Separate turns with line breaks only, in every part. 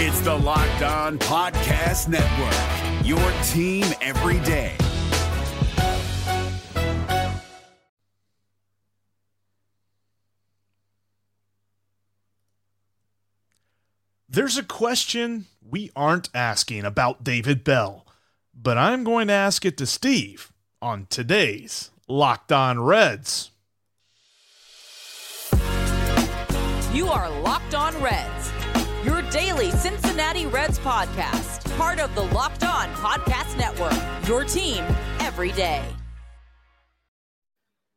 It's the Locked On Podcast Network, your team every day.
There's a question we aren't asking about David Bell, but I'm going to ask it to Steve on today's Locked On Reds.
You are Locked On Reds, your daily Cincinnati Reds podcast, part of the Locked On Podcast Network, your team every day.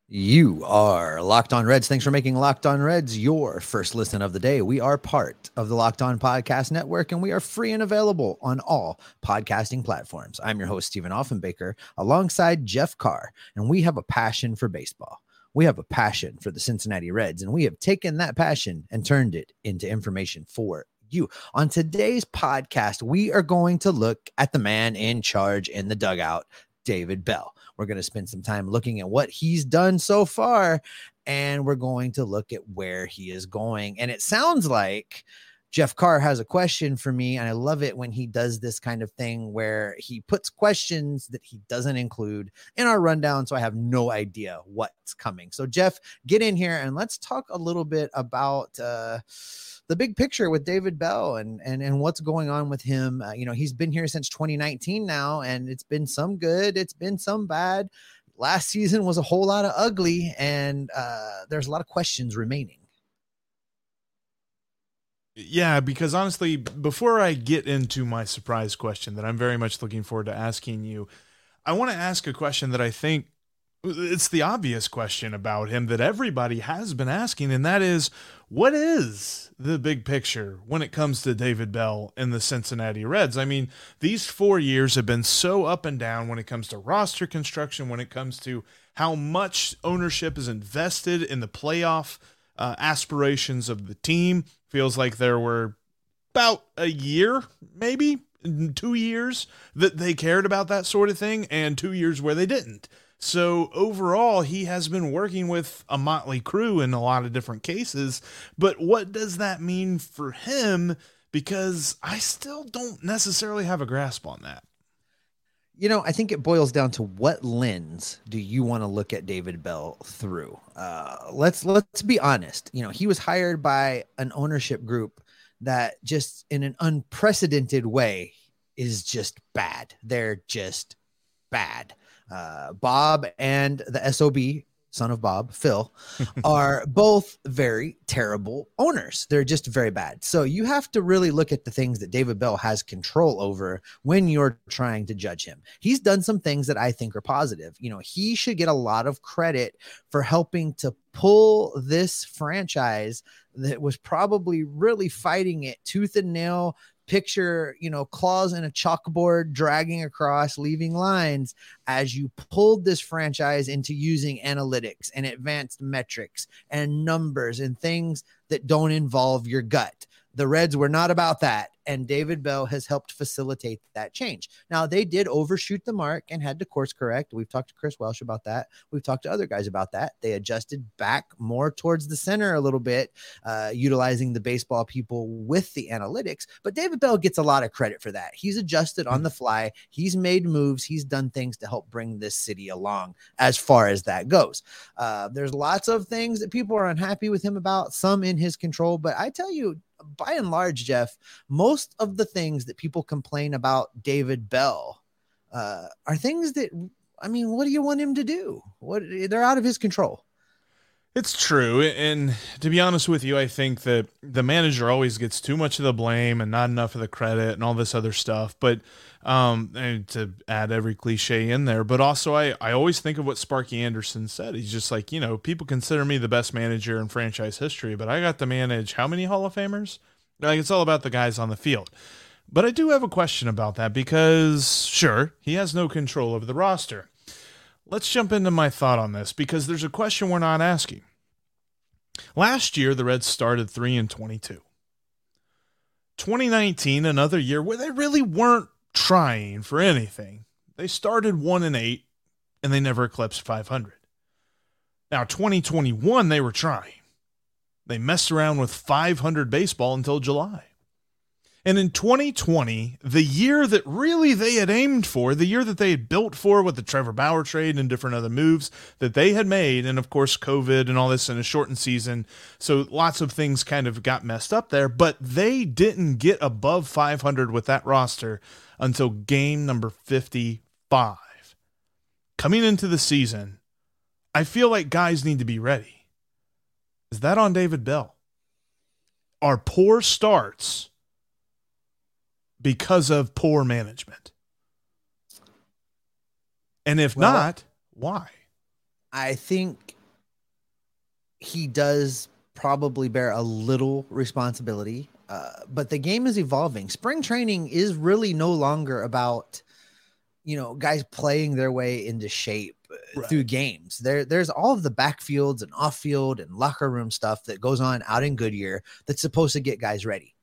You are Locked On Reds. Thanks for making Locked On Reds your first listen of the day. We are part of the Locked On Podcast Network and we are free and available on all podcasting platforms. I'm your host, Stephen Offenbaker, alongside Jeff Carr, and we have a passion for baseball. We have a passion for the Cincinnati Reds, and we have taken that passion and turned it into information for you. On today's podcast, we are going to look at the man in charge in the dugout, David Bell. We're going to spend some time looking at what he's done so far, and we're going to look at where he is going. And it sounds like Jeff Carr has a question for me, and I love it when he does this kind of thing where he puts questions that he doesn't include in our rundown. So I have no idea what's coming. So, Jeff, get in here and let's talk a little bit about. Uh, the big picture with David Bell and and and what's going on with him. Uh, you know, he's been here since 2019 now, and it's been some good, it's been some bad. Last season was a whole lot of ugly, and uh, there's a lot of questions remaining.
Yeah, because honestly, before I get into my surprise question that I'm very much looking forward to asking you, I want to ask a question that I think it's the obvious question about him that everybody has been asking, and that is what is the big picture when it comes to David Bell and the Cincinnati Reds? I mean, these four years have been so up and down when it comes to roster construction, when it comes to how much ownership is invested in the playoff uh, aspirations of the team. Feels like there were about a year, maybe two years, that they cared about that sort of thing, and two years where they didn't. So overall, he has been working with a motley crew in a lot of different cases. But what does that mean for him? Because I still don't necessarily have a grasp on that.
You know, I think it boils down to what lens do you want to look at David Bell through? Uh, let's let's be honest. You know, he was hired by an ownership group that just in an unprecedented way is just bad. They're just bad. Uh, Bob and the SOB son of Bob, Phil, are both very terrible owners. They're just very bad. So you have to really look at the things that David Bell has control over when you're trying to judge him. He's done some things that I think are positive. You know, he should get a lot of credit for helping to pull this franchise that was probably really fighting it tooth and nail picture, you know, claws in a chalkboard dragging across, leaving lines as you pulled this franchise into using analytics and advanced metrics and numbers and things that don't involve your gut. The Reds were not about that and David Bell has helped facilitate that change. Now, they did overshoot the mark and had to course correct. We've talked to Chris Welsh about that. We've talked to other guys about that. They adjusted back more towards the center a little bit, uh, utilizing the baseball people with the analytics. But David Bell gets a lot of credit for that. He's adjusted on the fly, he's made moves, he's done things to help bring this city along as far as that goes. Uh, there's lots of things that people are unhappy with him about, some in his control. But I tell you, by and large, Jeff, most of the things that people complain about David Bell uh, are things that, I mean, what do you want him to do? What they're out of his control.
It's true. And to be honest with you, I think that the manager always gets too much of the blame and not enough of the credit and all this other stuff. But um, to add every cliche in there, but also I, I always think of what Sparky Anderson said. He's just like, you know, people consider me the best manager in franchise history, but I got to manage how many Hall of Famers? Like it's all about the guys on the field. But I do have a question about that because, sure, he has no control over the roster. Let's jump into my thought on this because there's a question we're not asking. Last year, the Reds started 3 and 22. 2019, another year where they really weren't trying for anything. They started 1 and 8 and they never eclipsed 500. Now, 2021, they were trying. They messed around with 500 baseball until July. And in 2020, the year that really they had aimed for, the year that they had built for with the Trevor Bauer trade and different other moves that they had made, and of course, COVID and all this in a shortened season. So lots of things kind of got messed up there, but they didn't get above 500 with that roster until game number 55. Coming into the season, I feel like guys need to be ready. Is that on David Bell? Are poor starts because of poor management? And if
Well,
not, why?
I think he does probably bear a little responsibility, uh, but the game is evolving. Spring training is really no longer about, you know, guys playing their way into shape uh,
Right.
through games. There, there's all of the backfields and off field and locker room stuff that goes on out in Goodyear that's supposed to get guys ready.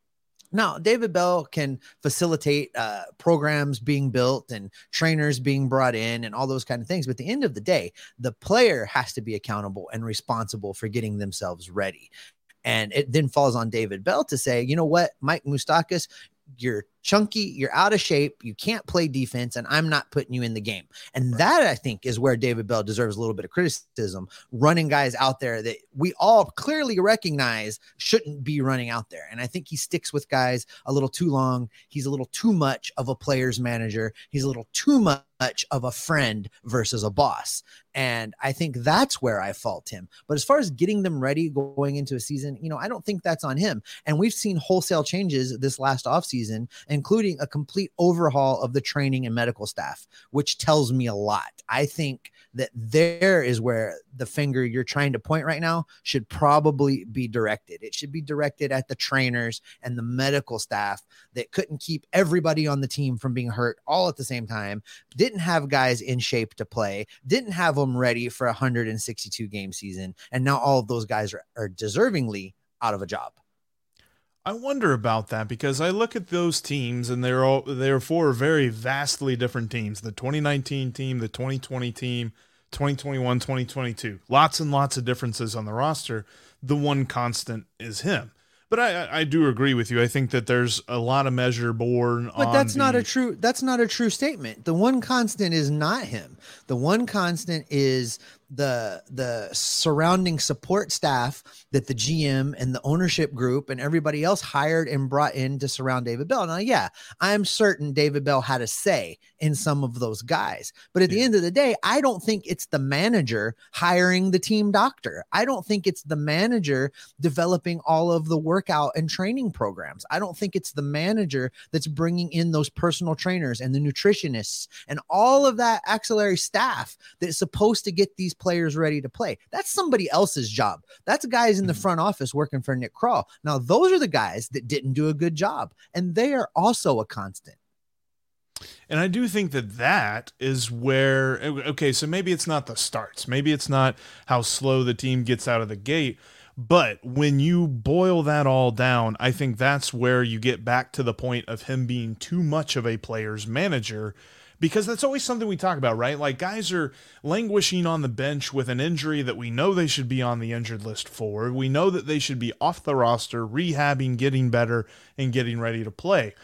Now, David Bell can facilitate uh, programs being built and trainers being brought in and all those kind of things. But at the end of the day, the player has to be accountable and responsible for getting themselves ready. And it then falls on David Bell to say, you know what, Mike Moustakas, you're chunky, you're out of shape, you can't play defense, and I'm not putting you in the game. And that I think is where David Bell deserves a little bit of criticism, running guys out there that we all clearly recognize shouldn't be running out there. And I think he sticks with guys a little too long. He's a little too much of a player's manager. He's a little too much of a friend versus a boss. And I think that's where I fault him. But as far as getting them ready going into a season, you know, I don't think that's on him. And we've seen wholesale changes this last offseason, including a complete overhaul of the training and medical staff, which tells me a lot. I think that there is where the finger you're trying to point right now should probably be directed. It should be directed at the trainers and the medical staff that couldn't keep everybody on the team from being hurt all at the same time, didn't have guys in shape to play, didn't have them ready for a 162 game season. And now all of those guys are, are deservingly out of a job.
I wonder about that because I look at those teams and they're all they're four very vastly different teams. The 2019 team, the 2020 team, 2021, 2022. Lots and lots of differences on the roster. The one constant is him. But I, I- do agree with you. I think that there's a lot of measure born
But
on
that's not a true that's not a true statement. The one constant is not him. The one constant is the the surrounding support staff that the GM and the ownership group and everybody else hired and brought in to surround David Bell. Now, yeah, I'm certain David Bell had a say in some of those guys. But at the end of the day, I don't think it's the manager hiring the team doctor. I don't think it's the manager developing all of the workout and training programs. I don't think it's the manager that's bringing in those personal trainers and the nutritionists and all of that auxiliary staff that's supposed to get these players ready to play. That's somebody else's job. That's guys in the
Mhm.
front office working for Nick Krall. Now, those are the guys that didn't do a good job, and they are also a constant.
And I do think that that is where, okay, so maybe it's not the starts. Maybe it's not how slow the team gets out of the gate. But when you boil that all down, I think that's where you get back to the point of him being too much of a player's manager. Because that's always something we talk about, right? Like guys are languishing on the bench with an injury that we know they should be on the injured list for. We know that they should be off the roster, rehabbing, getting better, and getting ready to play.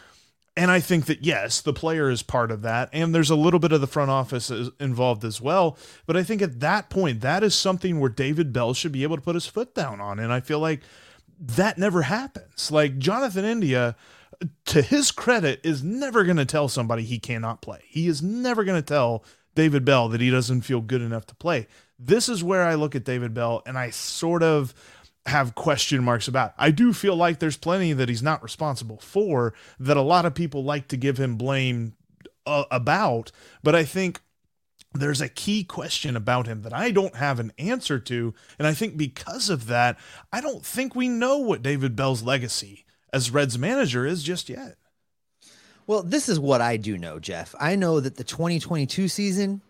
And I think that yes, the player is part of that, and there's a little bit of the front office involved as well. But I think at that point, that is something where David Bell should be able to put his foot down on, and I feel like that never happens. Like Jonathan India, to his credit, is never going to tell somebody he cannot play. He is never going to tell David Bell that he doesn't feel good enough to play. This is where I look at David Bell, and I sort of have question marks about. I do feel like there's plenty that he's not responsible for that a lot of people like to give him blame uh, about, but I think there's a key question about him that I don't have an answer to, and I think because of that, I don't think we know what David Bell's legacy as Reds manager is just yet.
Well, this is what I do know, Jeff. I know that the 2022 season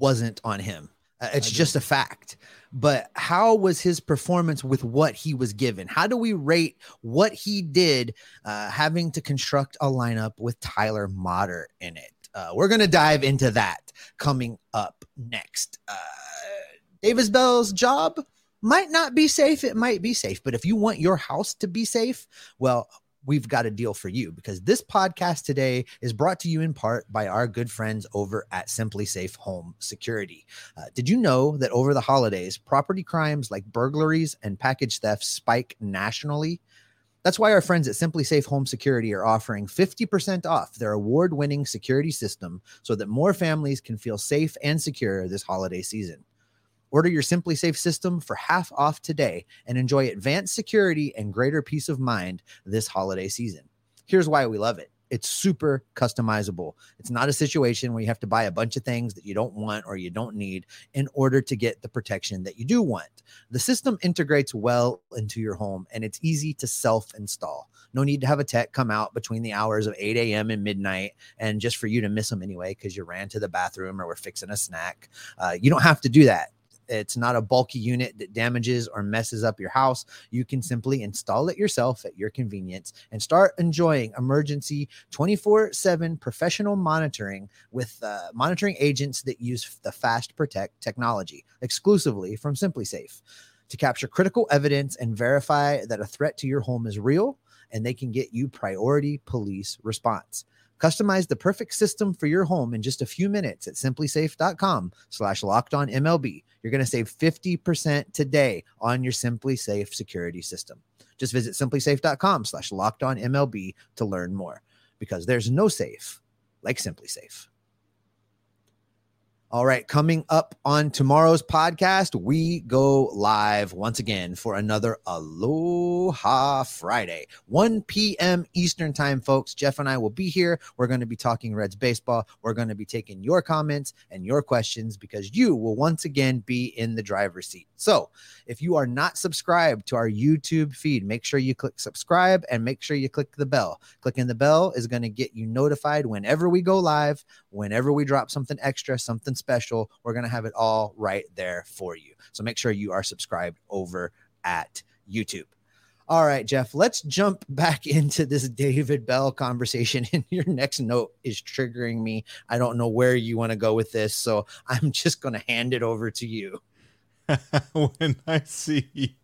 wasn't on him. Uh, it's just a fact. But how was his performance with what he was given? How do we rate what he did uh, having to construct a lineup with Tyler Motter in it? Uh, we're going to dive into that coming up next. Uh, Davis Bell's job might not be safe. It might be safe. But if you want your house to be safe, well, we've got a deal for you because this podcast today is brought to you in part by our good friends over at SimpliSafe Home Security. Uh, did you know that over the holidays, property crimes like burglaries and package theft spike nationally? That's why our friends at SimpliSafe Home Security are offering 50% off their award winning security system so that more families can feel safe and secure this holiday season. Order your SimpliSafe system for half off today and enjoy advanced security and greater peace of mind this holiday season. Here's why we love it. It's super customizable. It's not a situation where you have to buy a bunch of things that you don't want or you don't need in order to get the protection that you do want. The system integrates well into your home and it's easy to self install. No need to have a tech come out between the hours of 8 a.m. and midnight and just for you to miss them anyway because you ran to the bathroom or were fixing a snack. Uh, you don't have to do that. It's not a bulky unit that damages or messes up your house. You can simply install it yourself at your convenience and start enjoying emergency 24 7 professional monitoring with uh, monitoring agents that use the Fast Protect technology exclusively from SimpliSafe to capture critical evidence and verify that a threat to your home is real and they can get you priority police response. Customize the perfect system for your home in just a few minutes at simplisafe.com slash locked on MLB. You're going to save 50% today on your SimpliSafe security system. Just visit simplisafe.com slash locked on MLB to learn more because there's no safe like SimpliSafe. All right, coming up on tomorrow's podcast, we go live once again for another Aloha Friday, 1 p.m. Eastern Time, folks. Jeff and I will be here. We're going to be talking Reds baseball. We're going to be taking your comments and your questions because you will once again be in the driver's seat. So, if you are not subscribed to our YouTube feed, make sure you click subscribe and make sure you click the bell. Clicking the bell is going to get you notified whenever we go live, whenever we drop something extra, something special. We're going to have it all right there for you. So make sure you are subscribed over at YouTube. All right, Jeff, let's jump back into this David Bell conversation. And your next note is triggering me. I don't know where you want to go with this. So I'm just going to hand it over to you.
when I see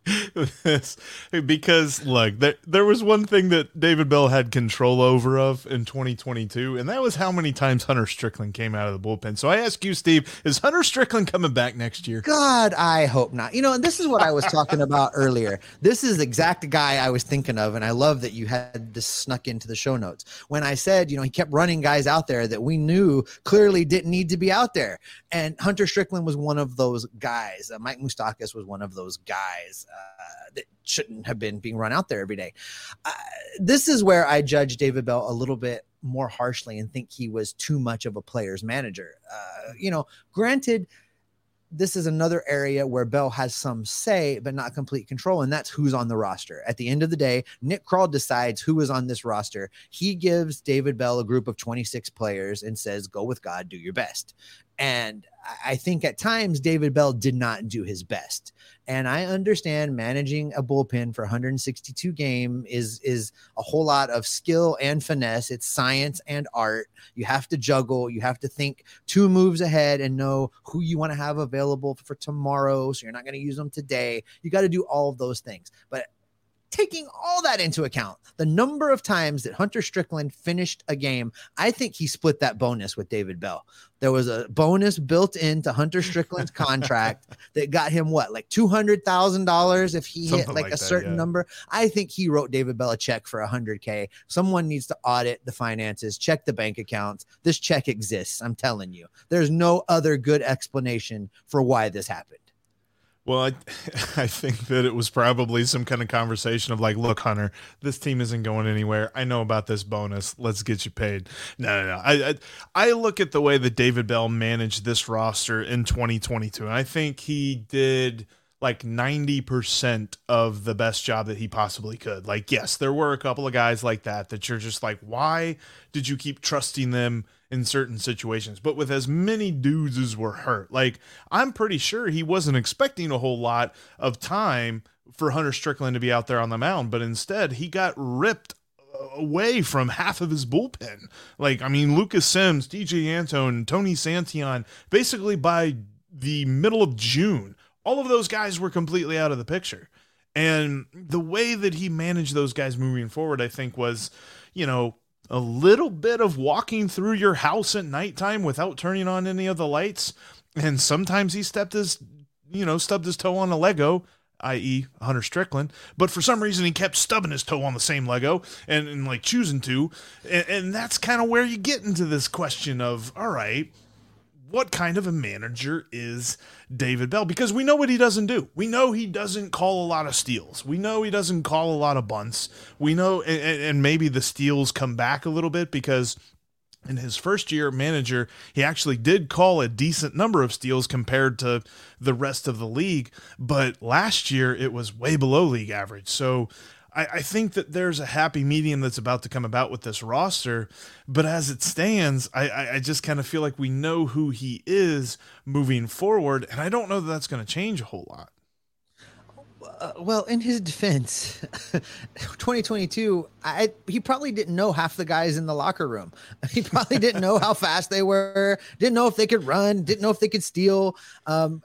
this, because look, there, there was one thing that David Bell had control over of in 2022, and that was how many times Hunter Strickland came out of the bullpen. So I ask you, Steve, is Hunter Strickland coming back next year?
God, I hope not. You know, and this is what I was talking about earlier. This is the exact guy I was thinking of, and I love that you had this snuck into the show notes. When I said, you know, he kept running guys out there that we knew clearly didn't need to be out there, and Hunter Strickland was one of those guys. Uh, Mike Moustakas was one of those guys uh, that shouldn't have been being run out there every day. Uh, this is where I judge David Bell a little bit more harshly and think he was too much of a player's manager. Uh, you know, granted, this is another area where Bell has some say, but not complete control, and that's who's on the roster. At the end of the day, Nick Krall decides who is on this roster. He gives David Bell a group of 26 players and says, Go with God, do your best. And I think at times David Bell did not do his best. And I understand managing a bullpen for 162 game is is a whole lot of skill and finesse. It's science and art. You have to juggle. You have to think two moves ahead and know who you want to have available for tomorrow. So you're not going to use them today. You got to do all of those things. But taking all that into account, the number of times that Hunter Strickland finished a game, I think he split that bonus with David Bell. There was a bonus built into Hunter Strickland's contract that got him what, like two hundred thousand dollars if he Something hit like, like a that, certain yeah. number. I think he wrote David Bell a check for a hundred k. Someone needs to audit the finances, check the bank accounts. This check exists. I'm telling you, there's no other good explanation for why this happened.
Well, I, I think that it was probably some kind of conversation of like, look, Hunter, this team isn't going anywhere. I know about this bonus. Let's get you paid. No, no, no. I, I, I look at the way that David Bell managed this roster in 2022, and I think he did like 90% of the best job that he possibly could. Like, yes, there were a couple of guys like that that you're just like, why did you keep trusting them? in certain situations. But with as many dudes as were hurt, like I'm pretty sure he wasn't expecting a whole lot of time for Hunter Strickland to be out there on the mound, but instead he got ripped away from half of his bullpen. Like, I mean, Lucas Sims, DJ Antone, Tony Santillan, basically by the middle of June, all of those guys were completely out of the picture. And the way that he managed those guys moving forward, I think, was, you know, a little bit of walking through your house at nighttime without turning on any of the lights. And sometimes he stepped his, you know, stubbed his toe on a Lego, i.e., Hunter Strickland. But for some reason, he kept stubbing his toe on the same Lego and, and like choosing to. And, and that's kind of where you get into this question of, all right, what kind of a manager is David Bell? Because we know what he doesn't do. We know he doesn't call a lot of steals. We know he doesn't call a lot of bunts. We know, and, and maybe the steals come back a little bit because in his first year manager, he actually did call a decent number of steals compared to the rest of the league. But last year, it was way below league average. So I, I think that there's a happy medium that's about to come about with this roster. But as it stands, I, I, I just kind of feel like we know who he is moving forward. And I don't know that that's going to change a whole lot.
Uh, well, in his defense, 2022, I, he probably didn't know half the guys in the locker room. He probably didn't know how fast they were, didn't know if they could run, didn't know if they could steal. Um,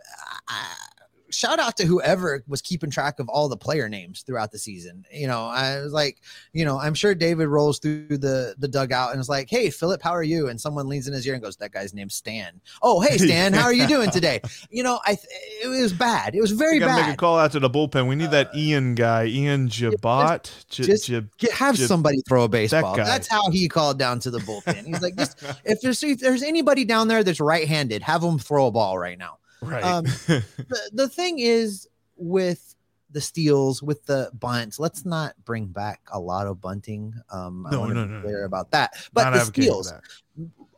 shout out to whoever was keeping track of all the player names throughout the season. You know, I was like, you know, I'm sure David rolls through the the dugout and is like, "Hey, Philip, how are you?" And someone leans in his ear and goes, "That guy's name's Stan." Oh, hey, Stan, how are you doing today? You know, I it was bad. It was very bad.
Make a call out to the bullpen. We need that uh, Ian guy, Ian Gibaut. J-
just
J-
get, have
J-
somebody throw a baseball.
guy.
That's how he called down to the bullpen. He's like, just if there's if there's anybody down there that's right-handed, have them throw a ball right now.
Right.
Um, the, the thing is with the steals with the bunts let's not bring back a lot of bunting um
No,
i want to
no,
be
no,
clear
no.
about that but
Not
the steals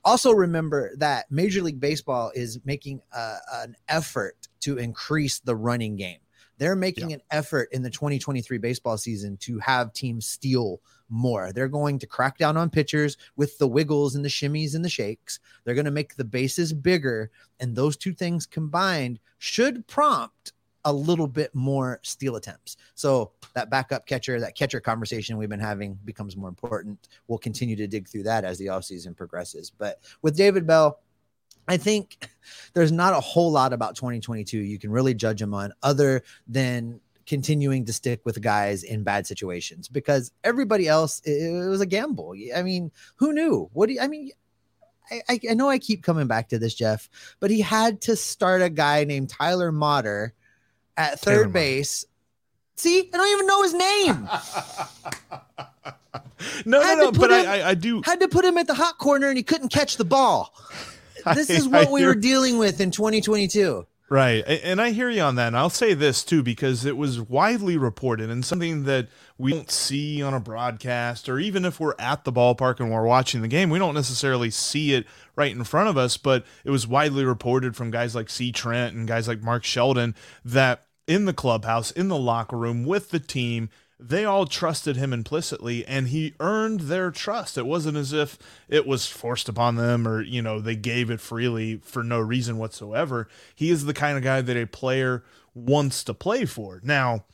also remember that major league baseball is making a, an effort to increase the running game they're making an effort in the 2023 baseball season to have teams steal more. They're going to crack down on pitchers with the wiggles and the shimmies and the shakes. They're going to make the bases bigger. And those two things combined should prompt a little bit more steal attempts. So that backup catcher, that catcher conversation we've been having becomes more important. We'll continue to dig through that as the offseason progresses. But with David Bell, I think there's not a whole lot about 2022 you can really judge him on other than continuing to stick with guys in bad situations because everybody else it, was a gamble. I mean, who knew? What do you, I mean? I, I, know I keep coming back to this, Jeff, but he had to start a guy named Tyler Motter at
Taylor
third
Motter.
base. See, I don't even know his name.
no,
had
no, no. But
him-
I, I do.
had to put him at the hot corner and he couldn't catch the ball. This is what
I
we
hear-
were dealing with in 2022.
Right. And I hear you on that. And I'll say this too, because it was widely reported and something that we don't see on a broadcast, or even if we're at the ballpark and we're watching the game, we don't necessarily see it right in front of us. But it was widely reported from guys like C. Trent and guys like Mark Sheldon that in the clubhouse, in the locker room, with the team, they all trusted him implicitly and he earned their trust. It wasn't as if it was forced upon them or, you know, they gave it freely for no reason whatsoever. He is the kind of guy that a player wants to play for. Now,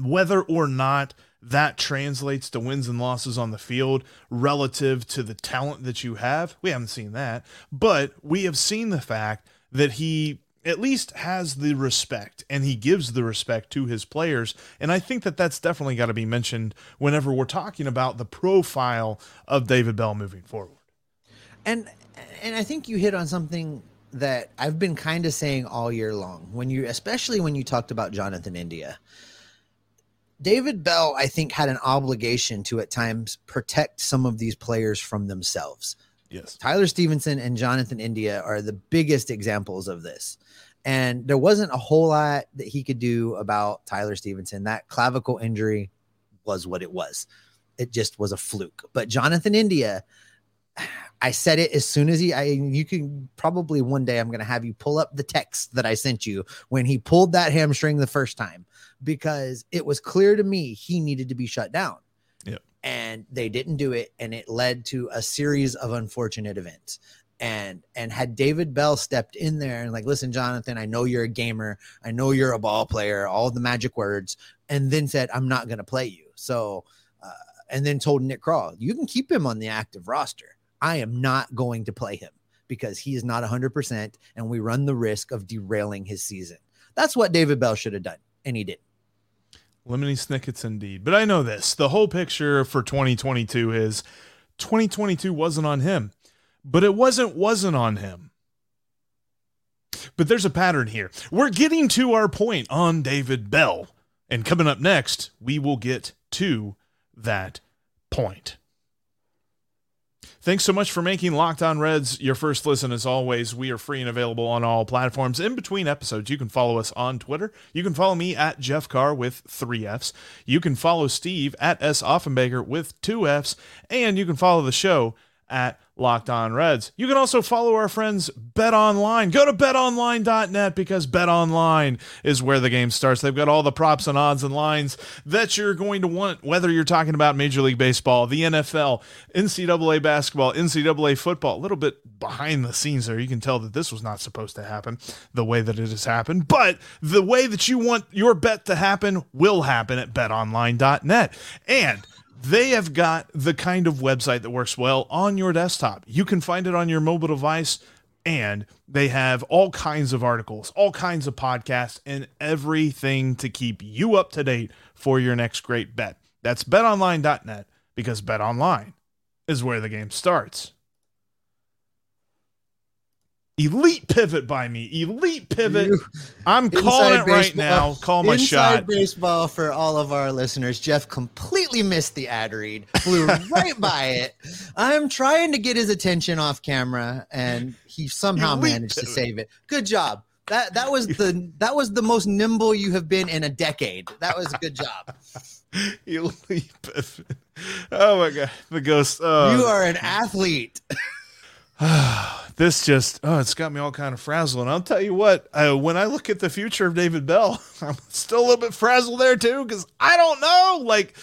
whether or not that translates to wins and losses on the field relative to the talent that you have, we haven't seen that. But we have seen the fact that he at least has the respect and he gives the respect to his players. And I think that that's definitely got to be mentioned whenever we're talking about the profile of David Bell moving forward.
And and I think you hit on something that I've been kind of saying all year long. When you especially when you talked about Jonathan India. David Bell, I think, had an obligation to at times protect some of these players from themselves.
Yes.
Tyler Stephenson and Jonathan India are the biggest examples of this. And there wasn't a whole lot that he could do about Tyler Stephenson. That clavicle injury was what it was. It just was a fluke. But Jonathan India, I said it as soon as he I you can probably one day I'm going to have you pull up the text that I sent you when he pulled that hamstring the first time because it was clear to me he needed to be shut down.
Yep.
And they didn't do it and it led to a series of unfortunate events. And and had David Bell stepped in there and like, listen, Jonathan, I know you're a gamer, I know you're a ball player, all the magic words, and then said, I'm not going to play you. So, uh, and then told Nick Krall, you can keep him on the active roster. I am not going to play him because he is not 100% and we run the risk of derailing his season. That's what David Bell should have done, and he didn't.
Lemony Snickets indeed. But I know this. The whole picture for 2022 is 2022 wasn't on him. But it wasn't wasn't on him. But there's a pattern here. We're getting to our point on David Bell. And coming up next, we will get to that point. Thanks so much for making Locked On Reds your first listen. As always, we are free and available on all platforms. In between episodes, you can follow us on Twitter. You can follow me at Jeff Carr with three F's. You can follow Steve at S. Offenbaker with two F's. And you can follow the show at Locked On Reds. You can also follow our friends BetOnline. Go to betonline.net because BetOnline is where the game starts. They've got all the props and odds and lines that you're going to want, whether you're talking about Major League Baseball, the NFL, NCAA basketball, NCAA football. A little bit behind the scenes there. You can tell that this was not supposed to happen the way that it has happened, but the way that you want your bet to happen will happen at betonline.net. And they have got the kind of website that works well on your desktop. You can find it on your mobile device, and they have all kinds of articles, all kinds of podcasts, and everything to keep you up to date for your next great bet. That's betonline.net because betonline is where the game starts. Elite pivot by me. Elite pivot.
You-
I'm calling it
Inside
right now. Call my
Inside
shot.
baseball for all of our listeners. Jeff completely missed the ad read, flew right by it. I'm trying to get his attention off camera, and he somehow
Elite
managed to save it. Good job. That that was the that was the most nimble you have been in a decade. That was a good job.
Elite pivot. Oh my god, the ghost. Oh.
You are an athlete.
this just oh it's got me all kind of frazzled. And i'll tell you what when i look at the future of david bell i'm still a little bit frazzled there too because i don't know. Like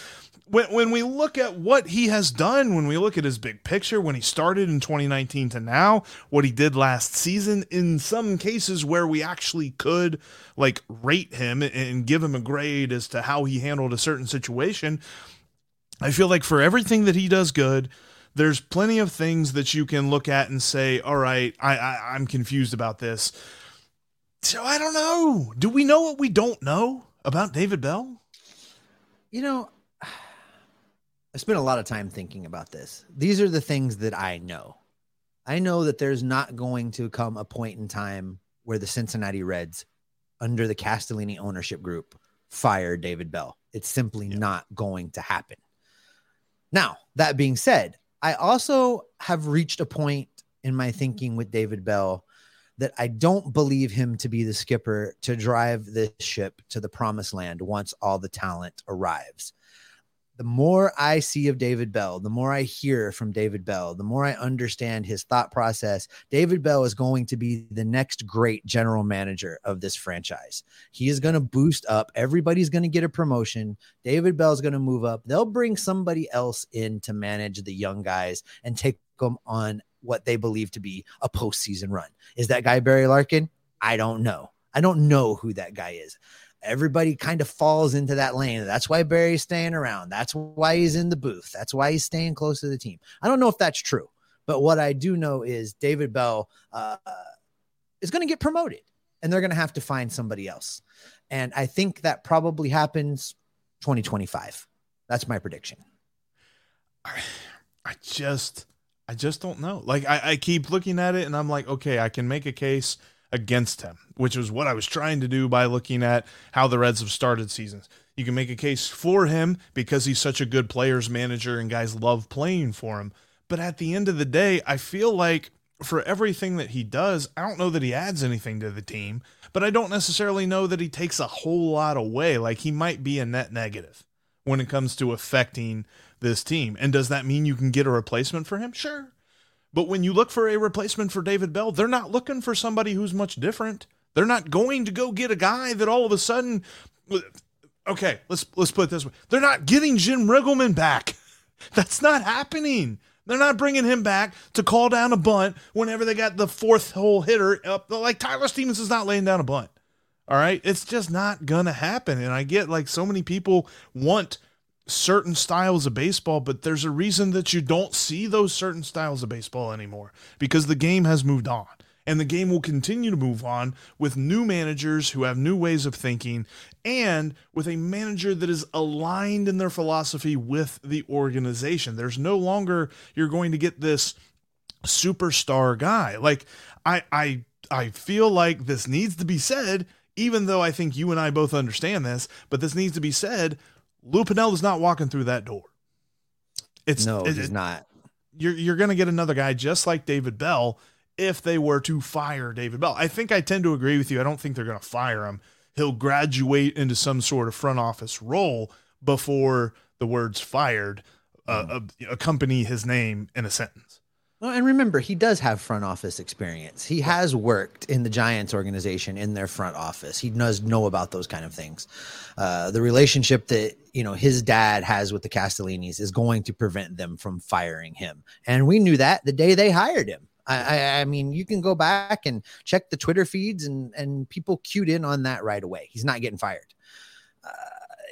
when, when we look at what he has done when we look at his big picture when he started in 2019 to now what he did last season in some cases where we actually could like rate him and give him a grade as to how he handled a certain situation I feel like for everything that he does good, there's plenty of things that you can look at and say, all right, I, I I'm confused about this. So I don't know. Do we know what we don't know about David Bell?
You know, I spent a lot of time thinking about this. These are the things that I know. I know that there's not going to come a point in time where the Cincinnati Reds, under the Castellini ownership group, fire David Bell. It's simply not going to happen. Now, that being said, I also have reached a point in my thinking with David Bell that I don't believe him to be the skipper to drive this ship to the promised land once all the talent arrives. The more I see of David Bell, the more I hear from David Bell, the more I understand his thought process. David Bell is going to be the next great general manager of this franchise. He is going to boost up. Everybody's going to get a promotion. David Bell's going to move up. They'll bring somebody else in to manage the young guys and take them on what they believe to be a postseason run. Is that guy Barry Larkin? I don't know. I don't know who that guy is. Everybody kind of falls into that lane. That's why Barry's staying around. That's why he's in the booth. That's why he's staying close to the team. I don't know if that's true, but what I do know is David Bell uh, is going to get promoted and they're going to have to find somebody else. And I think that probably happens 2025. That's my prediction.
I just I just don't know. Like I, I keep looking at it and I'm like, okay, I can make a case against him, which was what I was trying to do by looking at how the Reds have started seasons. You can make a case for him because he's such a good players manager and guys love playing for him. But at the end of the day, I feel like for everything that he does, I don't know that he adds anything to the team, but I don't necessarily know that he takes a whole lot away. Like he might be a net negative when it comes to affecting this team. And does that mean you can get a replacement for him? Sure. But when you look for a replacement for David Bell, they're not looking for somebody who's much different. They're not going to go get a guy that all of a sudden okay, let's let's put it this way. They're not getting Jim Riggleman back. That's not happening. They're not bringing him back to call down a bunt whenever they got the fourth hole hitter up. Like Tyler Stevens is not laying down a bunt. All right. It's just not going to happen. And I get like so many people want certain styles of baseball, but there's a reason that you don't see those certain styles of baseball anymore because the game has moved on. And the game will continue to move on with new managers who have new ways of thinking and with a manager that is aligned in their philosophy with the organization. There's no longer you're going to get this superstar guy. Like I I I feel like this needs to be said even though I think you and I both understand this, but this needs to be said. Lou Piniella is not walking through that door.
It's no, it, he's not.
You're you're going to get another guy just like David Bell if they were to fire David Bell. I think I tend to agree with you. I don't think they're going to fire him. He'll graduate into some sort of front office role before the words fired uh, mm. accompany his name in a sentence.
Well, and remember, he does have front office experience. He has worked in the Giants organization in their front office. He does know about those kind of things. Uh, the relationship that you know his dad has with the Castellinis is going to prevent them from firing him, and we knew that the day they hired him. I, I, mean, you can go back and check the Twitter feeds, and and people cued in on that right away. He's not getting fired. Uh,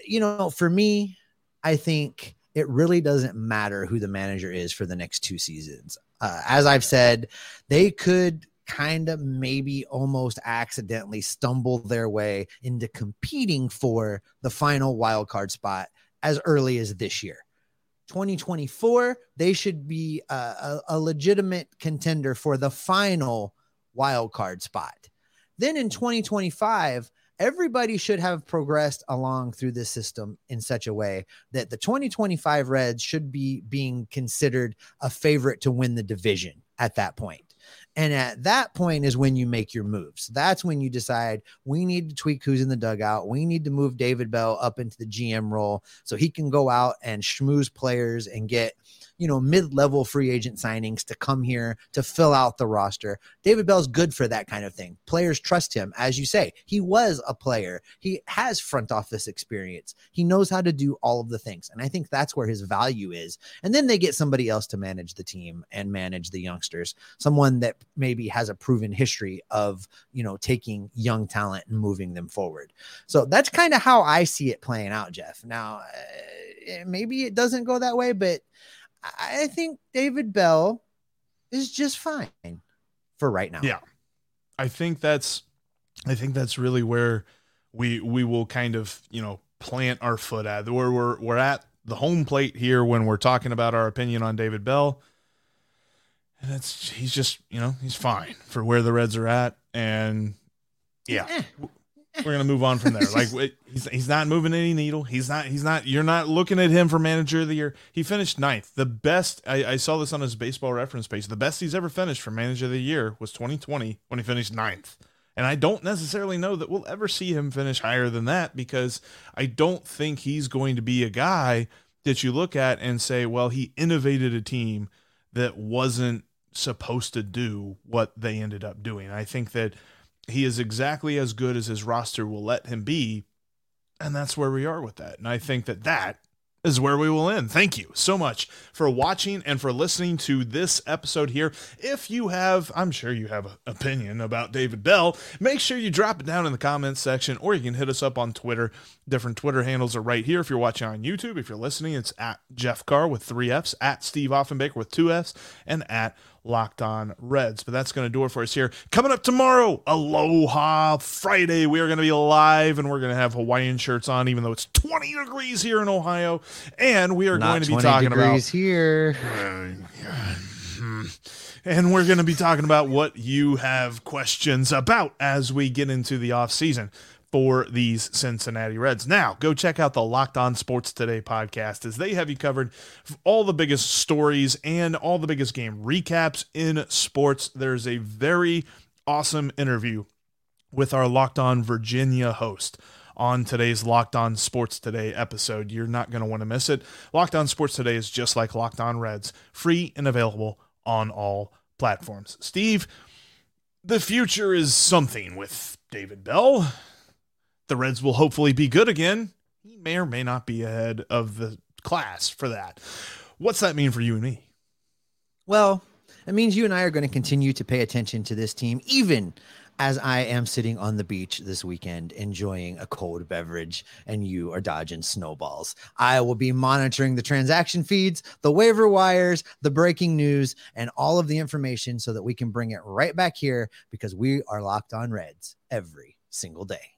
you know, for me, I think it really doesn't matter who the manager is for the next two seasons. Uh, as I've said, they could kind of maybe almost accidentally stumble their way into competing for the final wild card spot as early as this year. 2024, they should be a, a, a legitimate contender for the final wild card spot. Then in 2025, everybody should have progressed along through this system in such a way that the 2025 Reds should be being considered a favorite to win the division at that point. And at that point is when you make your moves. That's when you decide we need to tweak who's in the dugout. We need to move David Bell up into the GM role so he can go out and schmooze players and get you know, mid level free agent signings to come here to fill out the roster. David Bell's good for that kind of thing. Players trust him. As you say, he was a player, he has front office experience, he knows how to do all of the things. And I think that's where his value is. And then they get somebody else to manage the team and manage the youngsters, someone that maybe has a proven history of, you know, taking young talent and moving them forward. So that's kind of how I see it playing out, Jeff. Now, uh, maybe it doesn't go that way, but I think David Bell is just fine for right now.
Yeah. I think that's I think that's really where we we will kind of, you know, plant our foot at. Where we're we're at the home plate here when we're talking about our opinion on David Bell. And that's he's just, you know, he's fine for where the Reds are at and yeah. Eh we're gonna move on from there. Like he's he's not moving any needle. He's not he's not. You're not looking at him for manager of the year. He finished ninth. The best. I, I saw this on his baseball reference page. The best he's ever finished for manager of the year was 2020 when he finished ninth. And I don't necessarily know that we'll ever see him finish higher than that because I don't think he's going to be a guy that you look at and say, well, he innovated a team that wasn't supposed to do what they ended up doing. I think that he is exactly as good as his roster will let him be. And that's where we are with that. And I think that that is where we will end. Thank you so much for watching and for listening to this episode here. If you have, I'm sure you have an opinion about David Bell, make sure you drop it down in the comments section or you can hit us up on Twitter. Different Twitter handles are right here. If you're watching on YouTube, if you're listening, it's at Jeff Carr with three F's, at Steve Offenbaker with two F's, and at Locked On Reds. But that's going to do it for us here. Coming up tomorrow, Aloha Friday. We are going to be live and we're going to have Hawaiian shirts on, even though it's 20 degrees here in Ohio. And we are
Not
going to be talking about
here.
and we're going to be talking about what you have questions about as we get into the off season for these Cincinnati Reds. Now, go check out the Locked On Sports Today podcast as they have you covered all the biggest stories and all the biggest game recaps in sports. There's a very awesome interview with our Locked On Virginia host on today's Locked On Sports Today episode. You're not going to want to miss it. Locked On Sports Today is just like Locked On Reds, free and available on all platforms. Steve, the future is something with David Bell the Reds will hopefully be good again. He may or may not be ahead of the class for that. What's that mean for you and me?
Well, it means you and I are going to continue to pay attention to this team, even as I am sitting on the beach this weekend enjoying a cold beverage and you are dodging snowballs. I will be monitoring the transaction feeds, the waiver wires, the breaking news, and all of the information so that we can bring it right back here because we are locked on Reds every single day.